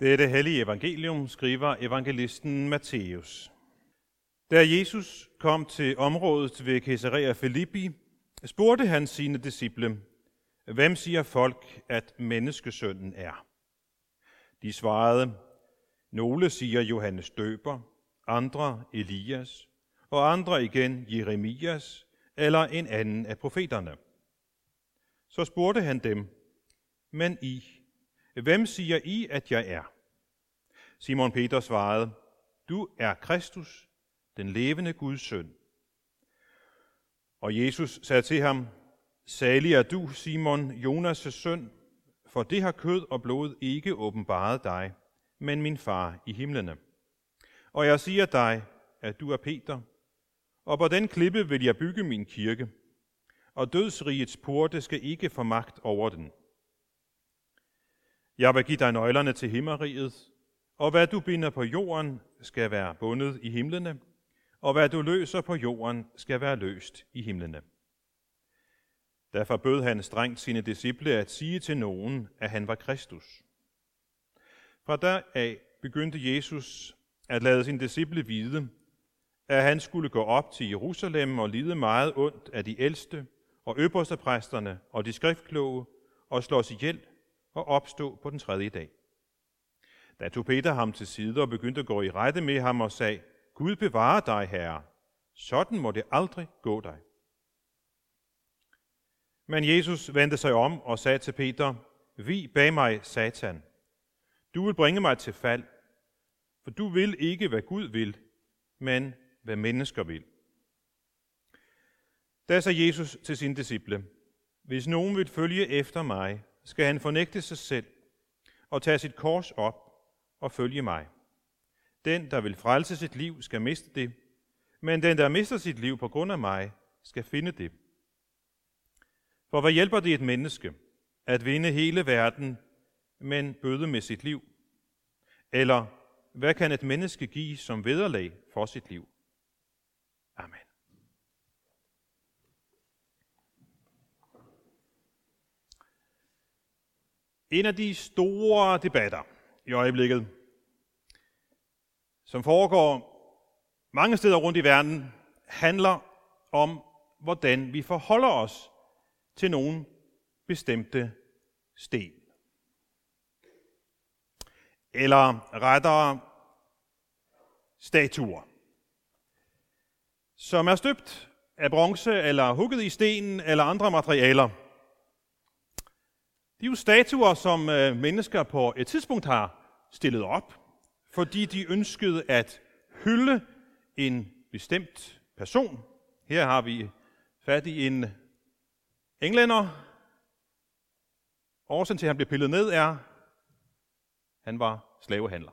Dette hellige evangelium skriver evangelisten Matthæus. Da Jesus kom til området ved Caesarea Filippi, spurgte han sine disciple, Hvem siger folk, at menneskesønnen er? De svarede, Nogle siger Johannes døber, andre Elias, og andre igen Jeremias eller en anden af profeterne. Så spurgte han dem, Men I, Hvem siger I, at jeg er? Simon Peter svarede, Du er Kristus, den levende Guds søn. Og Jesus sagde til ham, Salig er du, Simon, Jonas' søn, for det har kød og blod ikke åbenbaret dig, men min far i himlene. Og jeg siger dig, at du er Peter, og på den klippe vil jeg bygge min kirke, og dødsrigets porte skal ikke få magt over den. Jeg vil give dig nøglerne til himmeriget, og hvad du binder på jorden, skal være bundet i himlene, og hvad du løser på jorden, skal være løst i himlene. Derfor bød han strengt sine disciple at sige til nogen, at han var Kristus. Fra der af begyndte Jesus at lade sine disciple vide, at han skulle gå op til Jerusalem og lide meget ondt af de ældste og øverste præsterne og de skriftkloge og slås ihjel og opstå på den tredje dag. Da tog Peter ham til side og begyndte at gå i rette med ham og sagde, Gud bevare dig, herre. Sådan må det aldrig gå dig. Men Jesus vendte sig om og sagde til Peter, Vi bag mig, Satan. Du vil bringe mig til fald, for du vil ikke, hvad Gud vil, men hvad mennesker vil. Da sagde Jesus til sine disciple, Hvis nogen vil følge efter mig, skal han fornægte sig selv og tage sit kors op og følge mig. Den, der vil frelse sit liv, skal miste det, men den, der mister sit liv på grund af mig, skal finde det. For hvad hjælper det et menneske at vinde hele verden, men bøde med sit liv? Eller hvad kan et menneske give som vederlag for sit liv? Amen. En af de store debatter i øjeblikket, som foregår mange steder rundt i verden, handler om, hvordan vi forholder os til nogle bestemte sten. Eller rettere statuer, som er støbt af bronze eller hugget i sten eller andre materialer. De er jo statuer, som øh, mennesker på et tidspunkt har stillet op, fordi de ønskede at hylde en bestemt person. Her har vi fat i en englænder. Årsagen til, at han blev pillet ned, er, at han var slavehandler.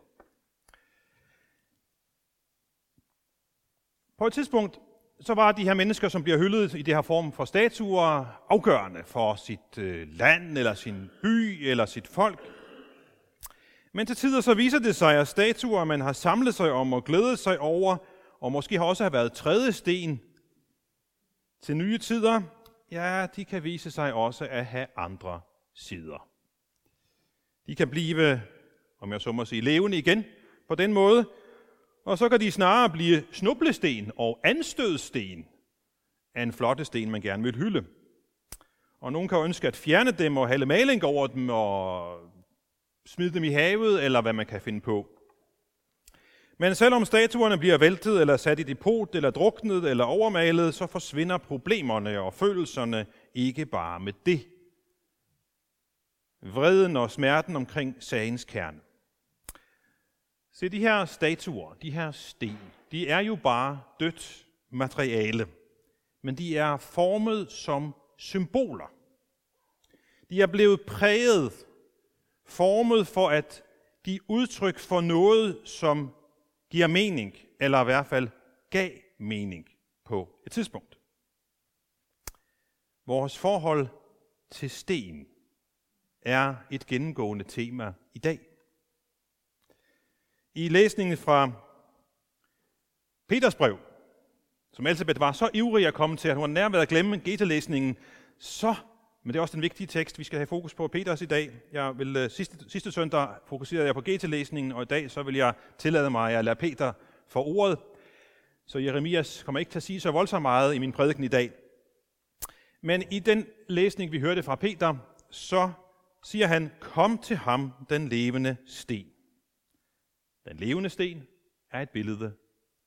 På et tidspunkt så var de her mennesker, som bliver hyldet i det her form for statuer, afgørende for sit øh, land, eller sin by, eller sit folk. Men til tider så viser det sig, at statuer, man har samlet sig om og glædet sig over, og måske har også været tredje sten til nye tider, ja, de kan vise sig også at have andre sider. De kan blive, om jeg så må sige, levende igen på den måde, og så kan de snarere blive snublesten og anstødsten af en flotte sten, man gerne vil hylde. Og nogen kan ønske at fjerne dem og hælde maling over dem og smide dem i havet, eller hvad man kan finde på. Men selvom statuerne bliver væltet, eller sat i depot, eller druknet, eller overmalet, så forsvinder problemerne og følelserne ikke bare med det. Vreden og smerten omkring sagens kerne. Se, de her statuer, de her sten, de er jo bare dødt materiale, men de er formet som symboler. De er blevet præget, formet for at give udtryk for noget, som giver mening, eller i hvert fald gav mening på et tidspunkt. Vores forhold til sten er et gennemgående tema i dag. I læsningen fra Peters brev, som Elisabeth var så ivrig at komme til, at hun var nær ved at glemme GT-læsningen, så Men det er også den vigtige tekst, vi skal have fokus på Peters i dag. Jeg vil, øh, sidste, sidste søndag fokuserede jeg på GT-læsningen, og i dag så vil jeg tillade mig at lade Peter for ordet. Så Jeremias kommer ikke til at sige så voldsomt meget i min prædiken i dag. Men i den læsning, vi hørte fra Peter, så siger han, kom til ham, den levende sten. Den levende sten er et billede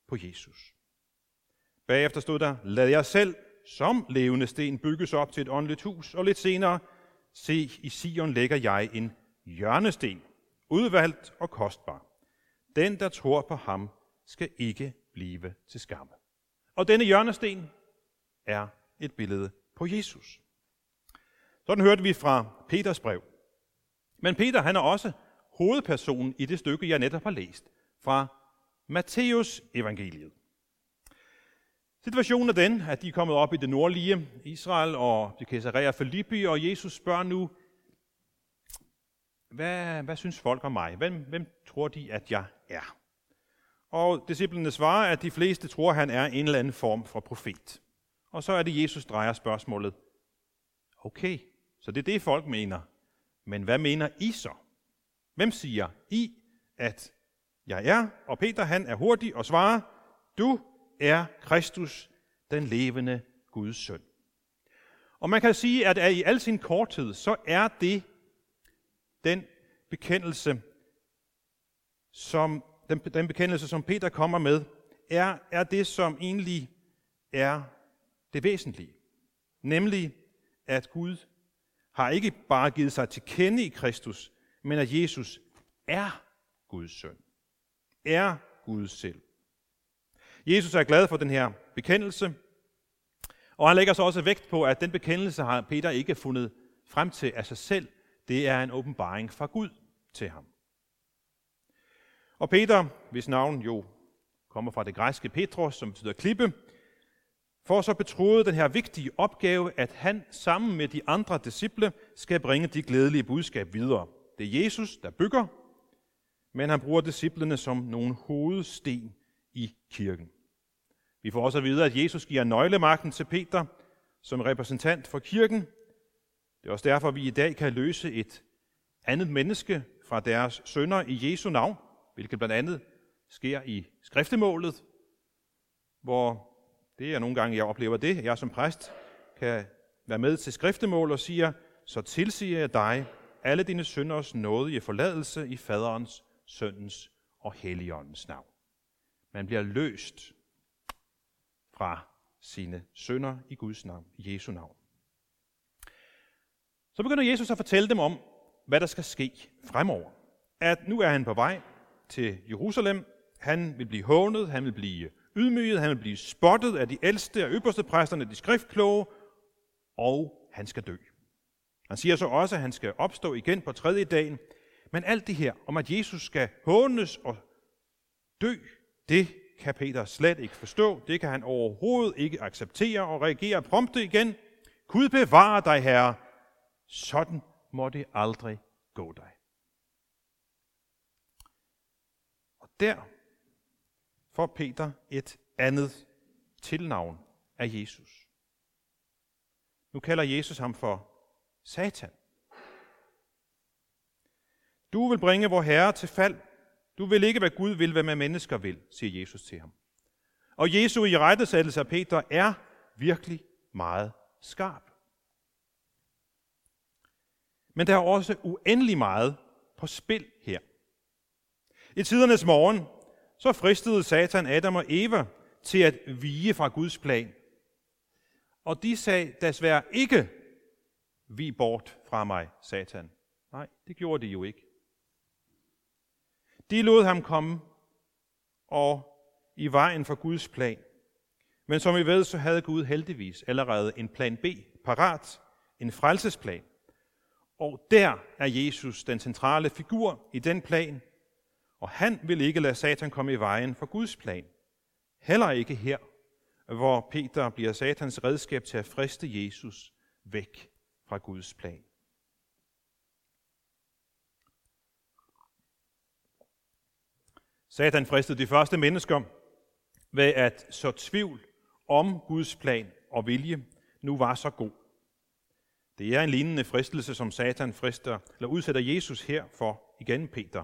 på Jesus. Bagefter stod der, lad jer selv som levende sten bygges op til et åndeligt hus, og lidt senere, se, i Sion lægger jeg en hjørnesten, udvalgt og kostbar. Den, der tror på ham, skal ikke blive til skamme. Og denne hjørnesten er et billede på Jesus. Sådan hørte vi fra Peters brev. Men Peter han er også hovedpersonen i det stykke, jeg netop har læst, fra Matteus evangeliet. Situationen er den, at de er kommet op i det nordlige Israel og de Caesarea Filippi, og Jesus spørger nu, hvad, hvad synes folk om mig? Hvem, hvem tror de, at jeg er? Og disciplene svarer, at de fleste tror, at han er en eller anden form for profet. Og så er det, Jesus drejer spørgsmålet. Okay, så det er det, folk mener. Men hvad mener I så? Hvem siger I, at jeg er? Og Peter han er hurtig og svarer, du er Kristus, den levende Guds søn. Og man kan sige, at i al sin korthed, så er det den bekendelse, som, den, den bekendelse, som Peter kommer med, er, er det, som egentlig er det væsentlige. Nemlig, at Gud har ikke bare givet sig til kende i Kristus, men at Jesus er Guds søn. Er Gud selv. Jesus er glad for den her bekendelse, og han lægger så også vægt på, at den bekendelse har Peter ikke fundet frem til af sig selv. Det er en åbenbaring fra Gud til ham. Og Peter, hvis navn jo kommer fra det græske Petros, som betyder klippe, får så betroet den her vigtige opgave, at han sammen med de andre disciple skal bringe de glædelige budskab videre. Det er Jesus, der bygger, men han bruger disciplene som nogle hovedsten i kirken. Vi får også at vide, at Jesus giver nøglemagten til Peter som repræsentant for kirken. Det er også derfor, vi i dag kan løse et andet menneske fra deres sønder i Jesu navn, hvilket blandt andet sker i skriftemålet, hvor det er nogle gange, jeg oplever det, jeg som præst kan være med til skriftemål og siger, så tilsiger jeg dig alle dine synders nådige forladelse i faderens, søndens og helligåndens navn. Man bliver løst fra sine sønder i Guds navn, i Jesu navn. Så begynder Jesus at fortælle dem om, hvad der skal ske fremover. At nu er han på vej til Jerusalem. Han vil blive hånet, han vil blive ydmyget, han vil blive spottet af de ældste og øverste præsterne, de skriftkloge, og han skal dø. Han siger så også, at han skal opstå igen på tredje dagen. Men alt det her om, at Jesus skal hånes og dø, det kan Peter slet ikke forstå. Det kan han overhovedet ikke acceptere og reagere prompte igen. Gud bevare dig, Herre. Sådan må det aldrig gå dig. Og der får Peter et andet tilnavn af Jesus. Nu kalder Jesus ham for Satan. Du vil bringe vor Herre til fald du vil ikke, hvad Gud vil, hvad man mennesker vil, siger Jesus til ham. Og Jesu i rettesættelse af Peter er virkelig meget skarp. Men der er også uendelig meget på spil her. I tidernes morgen, så fristede Satan Adam og Eva til at vige fra Guds plan. Og de sagde desværre ikke, vi bort fra mig, Satan. Nej, det gjorde de jo ikke. De lod ham komme og i vejen for Guds plan. Men som I ved, så havde Gud heldigvis allerede en plan B parat, en frelsesplan. Og der er Jesus den centrale figur i den plan, og han vil ikke lade Satan komme i vejen for Guds plan. Heller ikke her, hvor Peter bliver Satans redskab til at friste Jesus væk fra Guds plan. Satan fristede de første mennesker ved at så tvivl om Guds plan og vilje nu var så god. Det er en lignende fristelse, som Satan frister, eller udsætter Jesus her for igen, Peter.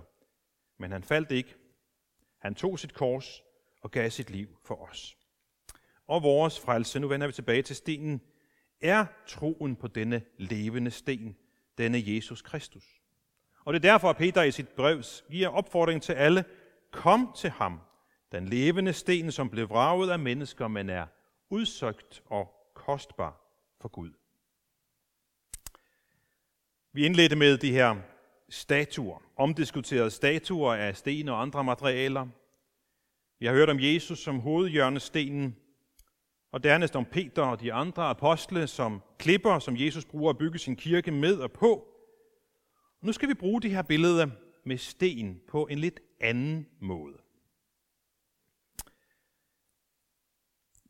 Men han faldt ikke. Han tog sit kors og gav sit liv for os. Og vores frelse, nu vender vi tilbage til stenen, er troen på denne levende sten, denne Jesus Kristus. Og det er derfor, at Peter i sit brev giver opfordring til alle, kom til ham, den levende sten, som blev vraget af mennesker, men er udsøgt og kostbar for Gud. Vi indledte med de her statuer, omdiskuterede statuer af sten og andre materialer. Vi har hørt om Jesus som hovedhjørnestenen, og dernæst om Peter og de andre apostle som klipper, som Jesus bruger at bygge sin kirke med og på. Nu skal vi bruge de her billeder med sten på en lidt anden måde.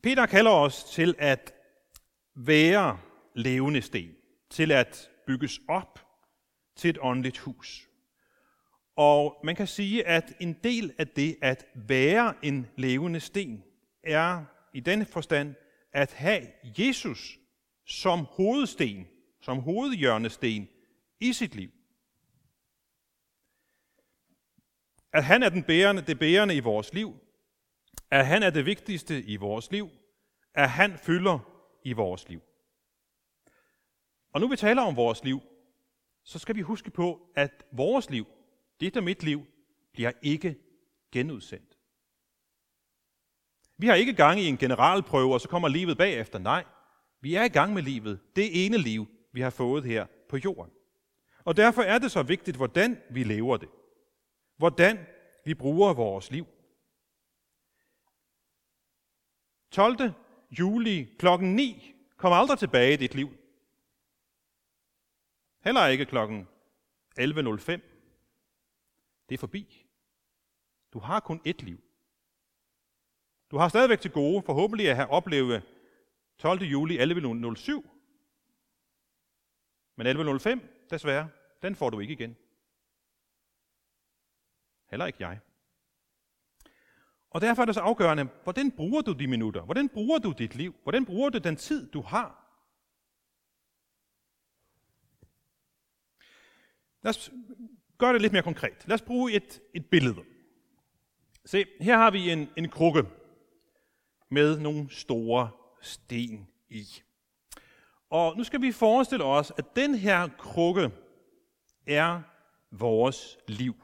Peter kalder os til at være levende sten, til at bygges op til et åndeligt hus. Og man kan sige, at en del af det at være en levende sten er i denne forstand at have Jesus som hovedsten, som hovedhjørnesten i sit liv. At han er den bærende, det bærende i vores liv, at han er det vigtigste i vores liv, at han fylder i vores liv. Og nu vi taler om vores liv, så skal vi huske på, at vores liv, dit og mit liv, bliver ikke genudsendt. Vi har ikke gang i en generalprøve, og så kommer livet bagefter. Nej, vi er i gang med livet. Det ene liv, vi har fået her på jorden. Og derfor er det så vigtigt, hvordan vi lever det. Hvordan vi bruger vores liv. 12. juli klokken 9 kommer aldrig tilbage i dit liv. Heller ikke klokken 11.05. Det er forbi. Du har kun ét liv. Du har stadigvæk til gode forhåbentlig at have oplevet 12. juli 11.07. Men 11.05, desværre, den får du ikke igen. Heller ikke jeg. Og derfor er det så afgørende, hvordan bruger du de minutter? Hvordan bruger du dit liv? Hvordan bruger du den tid, du har? Lad os gøre det lidt mere konkret. Lad os bruge et, et billede. Se, her har vi en, en krukke med nogle store sten i. Og nu skal vi forestille os, at den her krukke er vores liv.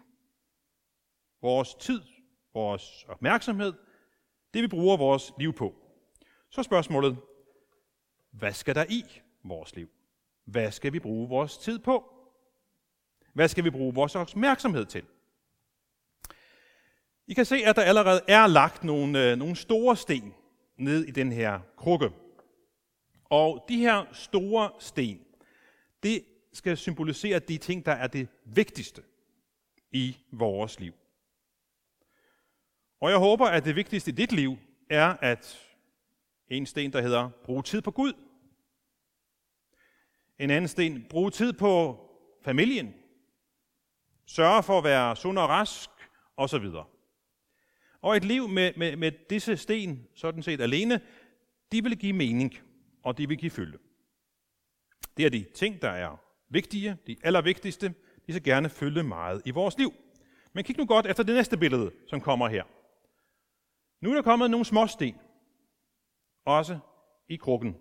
Vores tid, vores opmærksomhed, det vi bruger vores liv på. Så spørgsmålet, hvad skal der i vores liv? Hvad skal vi bruge vores tid på? Hvad skal vi bruge vores opmærksomhed til? I kan se, at der allerede er lagt nogle, øh, nogle store sten ned i den her krukke. Og de her store sten, det skal symbolisere de ting, der er det vigtigste i vores liv. Og jeg håber, at det vigtigste i dit liv er, at en sten, der hedder brug tid på Gud. En anden sten, brug tid på familien. Sørge for at være sund og rask, osv. Og et liv med, med, med disse sten, sådan set alene, de vil give mening, og de vil give fylde. Det er de ting, der er vigtige, de allervigtigste, de skal gerne fylde meget i vores liv. Men kig nu godt efter det næste billede, som kommer her. Nu er der kommet nogle små sten, også i krukken.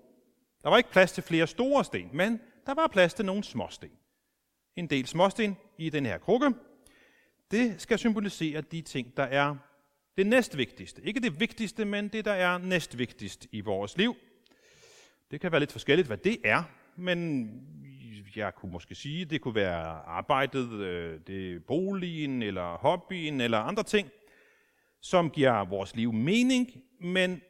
Der var ikke plads til flere store sten, men der var plads til nogle småsten. En del småsten i den her krukke. Det skal symbolisere de ting, der er det næstvigtigste. Ikke det vigtigste, men det, der er næstvigtigst i vores liv. Det kan være lidt forskelligt, hvad det er, men jeg kunne måske sige, det kunne være arbejdet, øh, det det boligen, eller hobbyen, eller andre ting som giver vores liv mening, men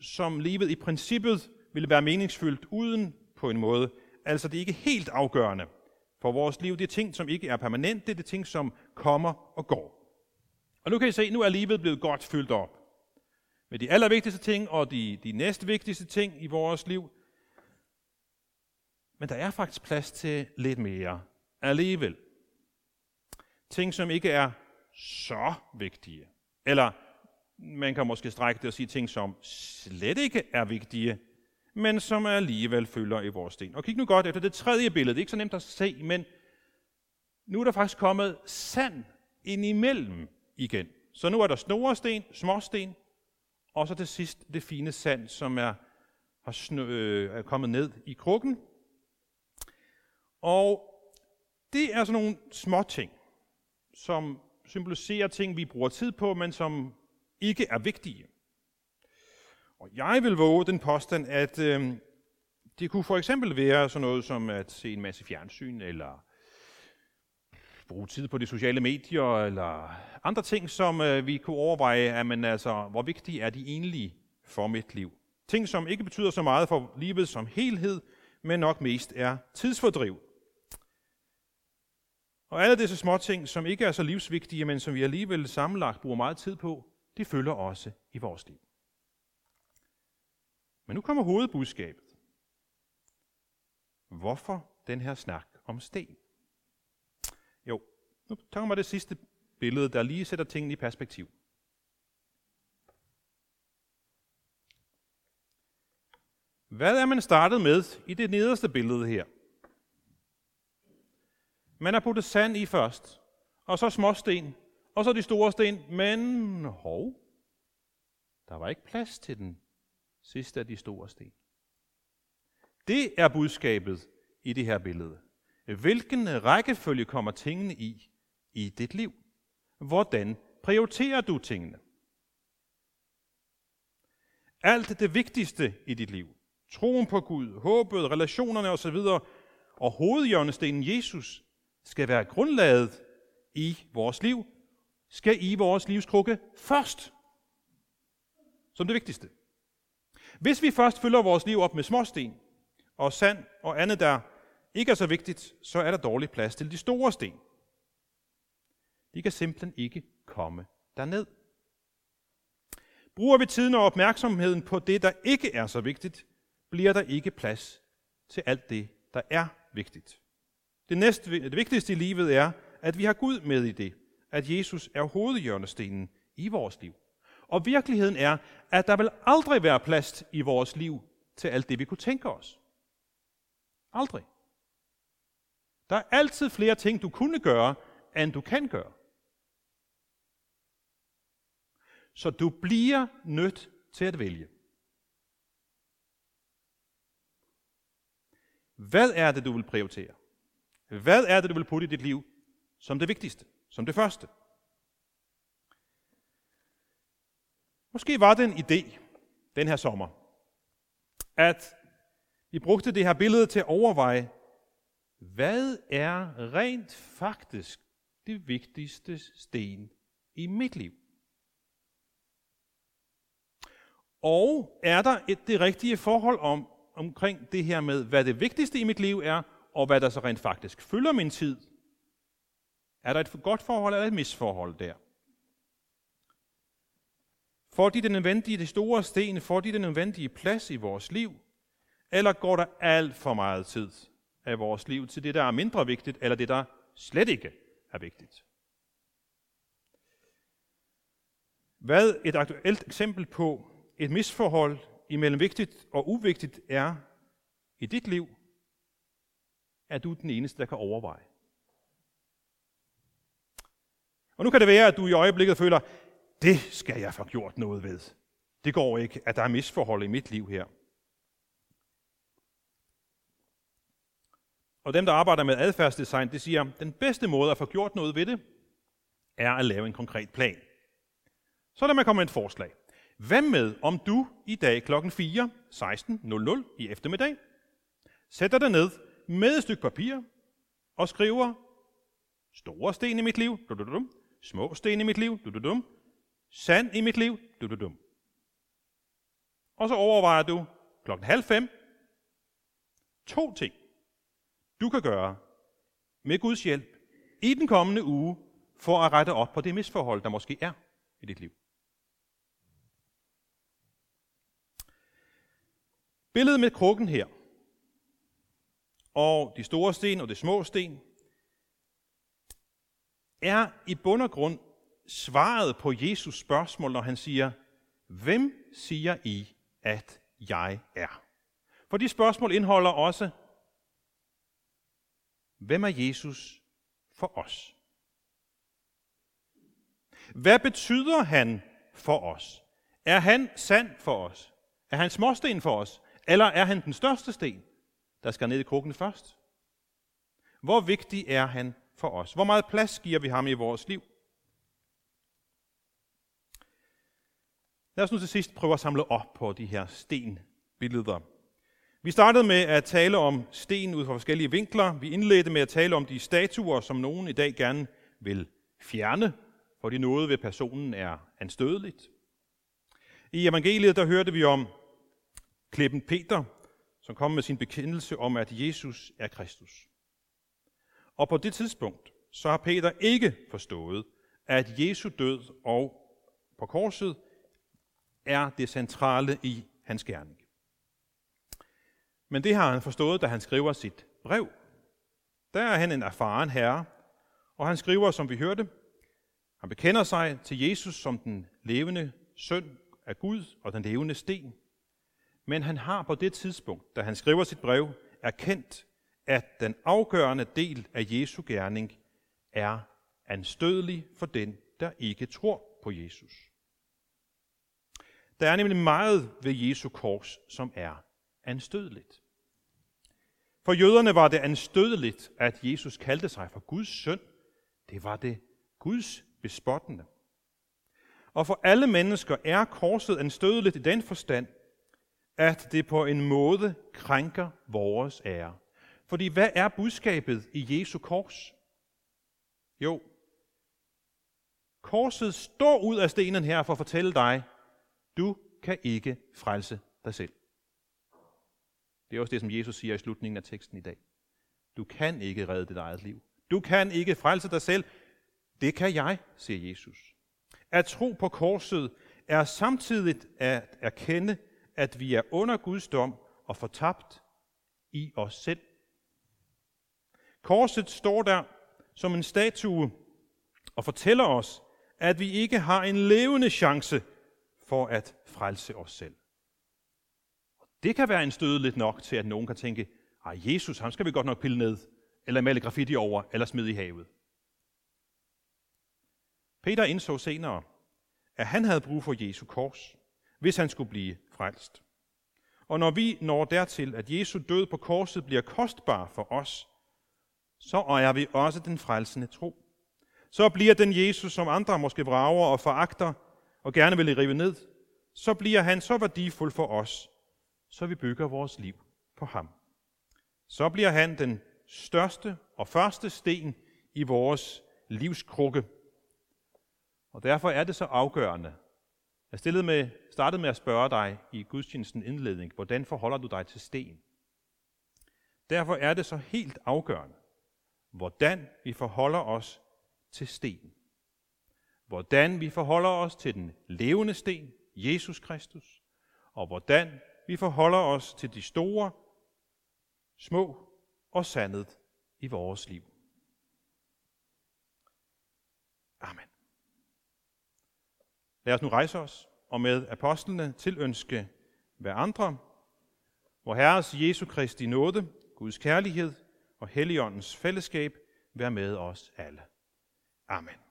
som livet i princippet ville være meningsfyldt uden på en måde. Altså det er ikke helt afgørende for vores liv. Det er ting, som ikke er permanente, det er ting, som kommer og går. Og nu kan I se, nu er livet blevet godt fyldt op. Med de allervigtigste ting og de, de næstvigtigste ting i vores liv. Men der er faktisk plads til lidt mere alligevel. Ting, som ikke er så vigtige. Eller man kan måske strække det og sige ting, som slet ikke er vigtige, men som alligevel følger i vores sten. Og kig nu godt efter det tredje billede. Det er ikke så nemt at se, men nu er der faktisk kommet sand ind imellem igen. Så nu er der snoresten, småsten, og så til sidst det fine sand, som er, har snø, øh, er kommet ned i krukken. Og det er sådan nogle små ting, som symboliserer ting, vi bruger tid på, men som ikke er vigtige. Og jeg vil våge den påstand, at øh, det kunne for eksempel være sådan noget som at se en masse fjernsyn, eller bruge tid på de sociale medier, eller andre ting, som øh, vi kunne overveje, at man, altså, hvor vigtige er de egentlig for mit liv. Ting, som ikke betyder så meget for livet som helhed, men nok mest er tidsfordriv. Og alle disse små ting, som ikke er så livsvigtige, men som vi alligevel sammenlagt bruger meget tid på, de følger også i vores liv. Men nu kommer hovedbudskabet. Hvorfor den her snak om sten? Nu tager mig det sidste billede, der lige sætter tingene i perspektiv. Hvad er man startet med i det nederste billede her? Man har puttet sand i først, og så småsten, og så de store sten, men hov, der var ikke plads til den sidste af de store sten. Det er budskabet i det her billede. Hvilken rækkefølge kommer tingene i i dit liv? Hvordan prioriterer du tingene? Alt det vigtigste i dit liv, troen på Gud, håbet, relationerne osv., og hovedhjørnestenen Jesus, skal være grundlaget i vores liv, skal i vores livskrukke først. Som det vigtigste. Hvis vi først fylder vores liv op med småsten og sand og andet, der ikke er så vigtigt, så er der dårlig plads til de store sten. De kan simpelthen ikke komme derned. Bruger vi tiden og opmærksomheden på det, der ikke er så vigtigt, bliver der ikke plads til alt det, der er vigtigt. Det, næste, det vigtigste i livet er, at vi har Gud med i det, at Jesus er hovedhjørnestenen i vores liv. Og virkeligheden er, at der vil aldrig være plads i vores liv til alt det, vi kunne tænke os. Aldrig. Der er altid flere ting, du kunne gøre, end du kan gøre. Så du bliver nødt til at vælge. Hvad er det, du vil prioritere? Hvad er det, du vil putte i dit liv som det vigtigste, som det første? Måske var det en idé den her sommer, at vi brugte det her billede til at overveje, hvad er rent faktisk det vigtigste sten i mit liv? Og er der et, det rigtige forhold om, omkring det her med, hvad det vigtigste i mit liv er, og hvad der så rent faktisk fylder min tid? Er der et godt forhold eller et misforhold der? Får de den nødvendige, de store sten, får de den nødvendige plads i vores liv? Eller går der alt for meget tid af vores liv til det, der er mindre vigtigt, eller det, der slet ikke er vigtigt? Hvad et aktuelt eksempel på et misforhold imellem vigtigt og uvigtigt er i dit liv, er du den eneste, der kan overveje. Og nu kan det være, at du i øjeblikket føler, det skal jeg få gjort noget ved. Det går ikke, at der er misforhold i mit liv her. Og dem, der arbejder med adfærdsdesign, det siger, at den bedste måde at få gjort noget ved det, er at lave en konkret plan. Så lad mig komme med et forslag. Hvad med, om du i dag kl. 4, 16.00 i eftermiddag, sætter dig ned med et stykke papir og skriver store sten i mit liv, du, du, du, små sten i mit liv, du, du, du, sand i mit liv, du, du, du. og så overvejer du klokken halv fem to ting, du kan gøre med Guds hjælp i den kommende uge for at rette op på det misforhold, der måske er i dit liv. Billedet med krukken her, og de store sten og de små sten, er i bund og grund svaret på Jesus spørgsmål, når han siger, hvem siger I, at jeg er? For de spørgsmål indeholder også, hvem er Jesus for os? Hvad betyder han for os? Er han sand for os? Er han småsten for os? Eller er han den største sten, der skal ned i krukken først? Hvor vigtig er han for os? Hvor meget plads giver vi ham i vores liv? Lad os nu til sidst prøve at samle op på de her stenbilleder. Vi startede med at tale om sten ud fra forskellige vinkler. Vi indledte med at tale om de statuer, som nogen i dag gerne vil fjerne, fordi noget ved personen er anstødeligt. I evangeliet der hørte vi om klippen Peter, som kom med sin bekendelse om, at Jesus er Kristus. Og på det tidspunkt, så har Peter ikke forstået, at Jesu død og på korset er det centrale i hans gerning. Men det har han forstået, da han skriver sit brev. Der er han en erfaren herre, og han skriver, som vi hørte, han bekender sig til Jesus som den levende søn af Gud og den levende sten. Men han har på det tidspunkt, da han skriver sit brev, erkendt, at den afgørende del af Jesu gerning er anstødelig for den, der ikke tror på Jesus. Der er nemlig meget ved Jesu kors, som er anstødeligt. For jøderne var det anstødeligt, at Jesus kaldte sig for Guds søn. Det var det Guds bespottende. Og for alle mennesker er korset anstødeligt i den forstand, at det på en måde krænker vores ære. Fordi hvad er budskabet i Jesu kors? Jo, korset står ud af stenen her for at fortælle dig, du kan ikke frelse dig selv. Det er også det, som Jesus siger i slutningen af teksten i dag. Du kan ikke redde dit eget liv. Du kan ikke frelse dig selv. Det kan jeg, siger Jesus. At tro på korset er samtidig at erkende, at vi er under Guds dom og fortabt i os selv. Korset står der som en statue og fortæller os, at vi ikke har en levende chance for at frelse os selv. Og Det kan være en støde lidt nok til, at nogen kan tænke, ej Jesus, ham skal vi godt nok pille ned, eller male graffiti over, eller smide i havet. Peter indså senere, at han havde brug for Jesu kors, hvis han skulle blive frelst. Og når vi når dertil, at Jesu død på korset bliver kostbar for os, så ejer vi også den frelsende tro. Så bliver den Jesus, som andre måske vrager og foragter og gerne vil rive ned, så bliver han så værdifuld for os, så vi bygger vores liv på ham. Så bliver han den største og første sten i vores livskrukke. Og derfor er det så afgørende. Jeg stillede med, startede med at spørge dig i gudstjenesten indledning, hvordan forholder du dig til sten? Derfor er det så helt afgørende, hvordan vi forholder os til sten. Hvordan vi forholder os til den levende sten, Jesus Kristus, og hvordan vi forholder os til de store, små og sandet i vores liv. Amen. Lad os nu rejse os og med apostlene tilønske hver andre, hvor Herres Jesu Kristi nåde, Guds kærlighed og Helligåndens fællesskab være med os alle. Amen.